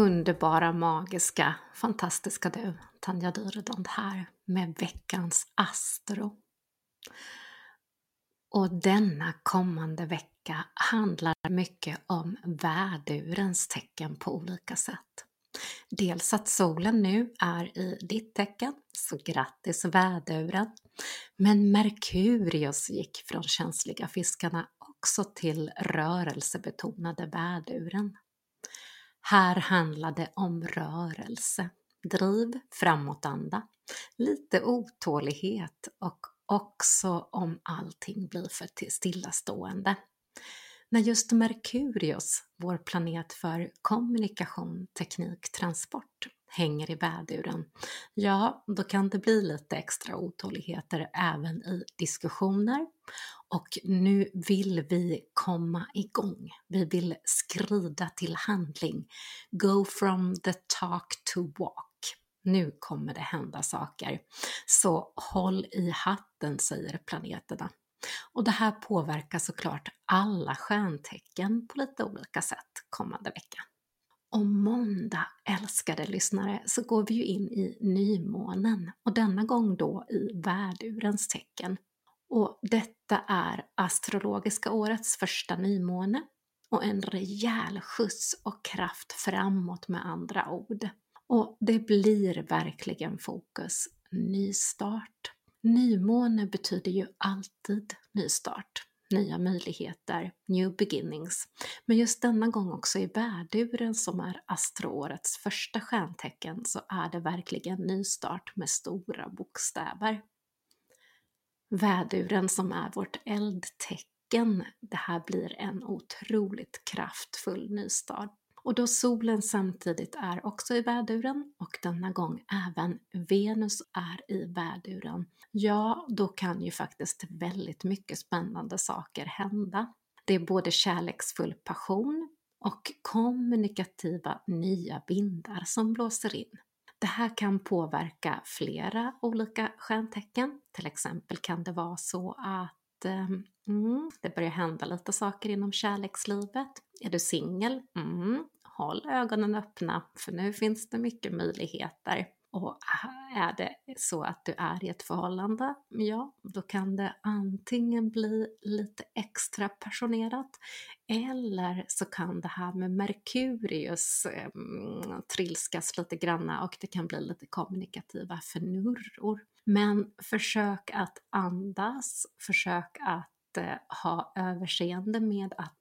Underbara, magiska, fantastiska du, Tanja Dyredond här med veckans Astro. Och denna kommande vecka handlar mycket om värdurens tecken på olika sätt. Dels att solen nu är i ditt tecken, så grattis väduren! Men Merkurius gick från känsliga fiskarna också till rörelsebetonade väduren. Här handlar det om rörelse, driv, framåtanda, lite otålighet och också om allting blir för stillastående. När just Merkurius, vår planet för kommunikation, teknik, transport, hänger i väduren, ja, då kan det bli lite extra otåligheter även i diskussioner. Och nu vill vi komma igång. Vi vill skrida till handling. Go from the talk to walk. Nu kommer det hända saker. Så håll i hatten, säger planeterna. Och det här påverkar såklart alla stjärntecken på lite olika sätt kommande vecka. Om måndag, älskade lyssnare, så går vi ju in i nymånen och denna gång då i värdurens tecken. Och detta är astrologiska årets första nymåne och en rejäl skjuts och kraft framåt med andra ord. Och det blir verkligen fokus nystart. Nymåne betyder ju alltid nystart, nya möjligheter, new beginnings. Men just denna gång också i värduren som är astroårets första stjärntecken så är det verkligen nystart med stora bokstäver. Väduren som är vårt eldtecken, det här blir en otroligt kraftfull nystart och då solen samtidigt är också i väduren och denna gång även Venus är i väduren, ja, då kan ju faktiskt väldigt mycket spännande saker hända. Det är både kärleksfull passion och kommunikativa nya vindar som blåser in. Det här kan påverka flera olika stjärntecken. Till exempel kan det vara så att ehm, mm, det börjar hända lite saker inom kärlekslivet. Är du singel? Mm, håll ögonen öppna för nu finns det mycket möjligheter. Och är det så att du är i ett förhållande, ja, då kan det antingen bli lite extra passionerat eller så kan det här med Merkurius eh, trilskas lite granna och det kan bli lite kommunikativa förnurror. Men försök att andas, försök att eh, ha överseende med att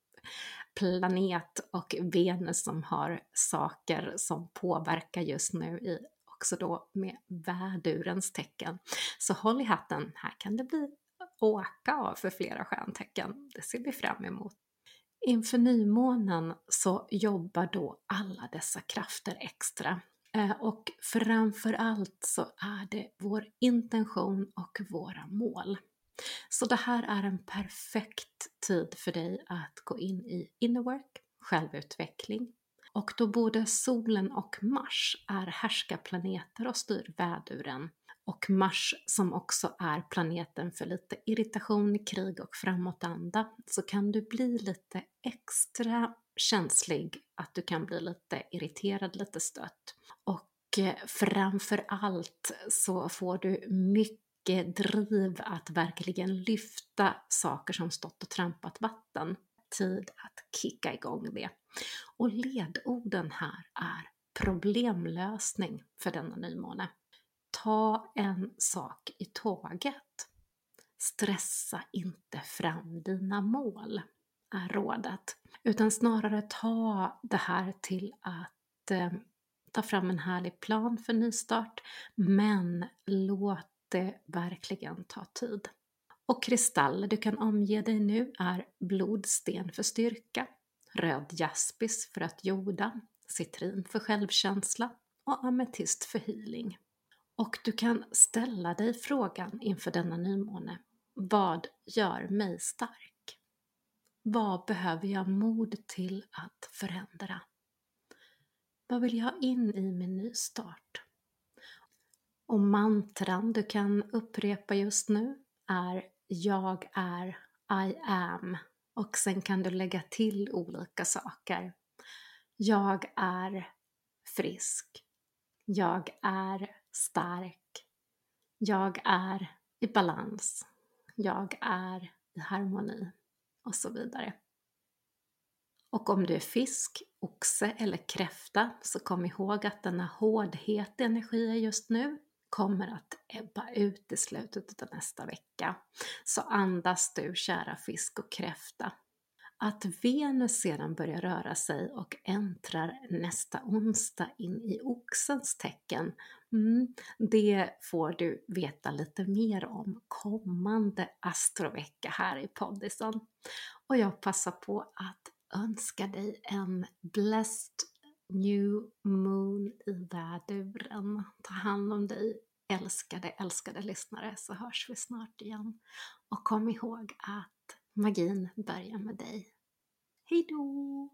planet och Venus som har saker som påverkar just nu i också då med vädurens tecken. Så håll i hatten, här kan det bli åka av för flera stjärntecken. Det ser vi fram emot. Inför nymånen så jobbar då alla dessa krafter extra. Eh, och framför allt så är det vår intention och våra mål. Så det här är en perfekt tid för dig att gå in i Innerwork, självutveckling. Och då både solen och Mars är härskarplaneter och styr väduren och Mars som också är planeten för lite irritation, krig och framåtanda så kan du bli lite extra känslig, att du kan bli lite irriterad, lite stött. Och framförallt framför allt så får du mycket driv att verkligen lyfta saker som stått och trampat vatten. Tid att kicka igång det. Och ledorden här är problemlösning för denna nymåne. Ta en sak i taget. Stressa inte fram dina mål, är rådet. Utan snarare ta det här till att eh, ta fram en härlig plan för nystart, men låt det verkligen ta tid. Och kristaller du kan omge dig nu är blodsten för styrka, röd jaspis för att jorda, citrin för självkänsla och ametist för healing. Och du kan ställa dig frågan inför denna nymåne, vad gör mig stark? Vad behöver jag mod till att förändra? Vad vill jag ha in i min nystart? Och mantran du kan upprepa just nu är jag är, I am. Och sen kan du lägga till olika saker. Jag är frisk. Jag är stark. Jag är i balans. Jag är i harmoni och så vidare. Och om du är fisk, oxe eller kräfta så kom ihåg att denna hårdhet i energier just nu kommer att ebba ut i slutet av nästa vecka. Så andas du kära fisk och kräfta. Att Venus sedan börjar röra sig och äntrar nästa onsdag in i Oxens tecken, mm, det får du veta lite mer om kommande astrovecka här i poddisen. Och jag passar på att önska dig en blessed new moon i väduren. Ta hand om dig, älskade, älskade lyssnare, så hörs vi snart igen. Och kom ihåg att magin börjar med dig. Hejdå!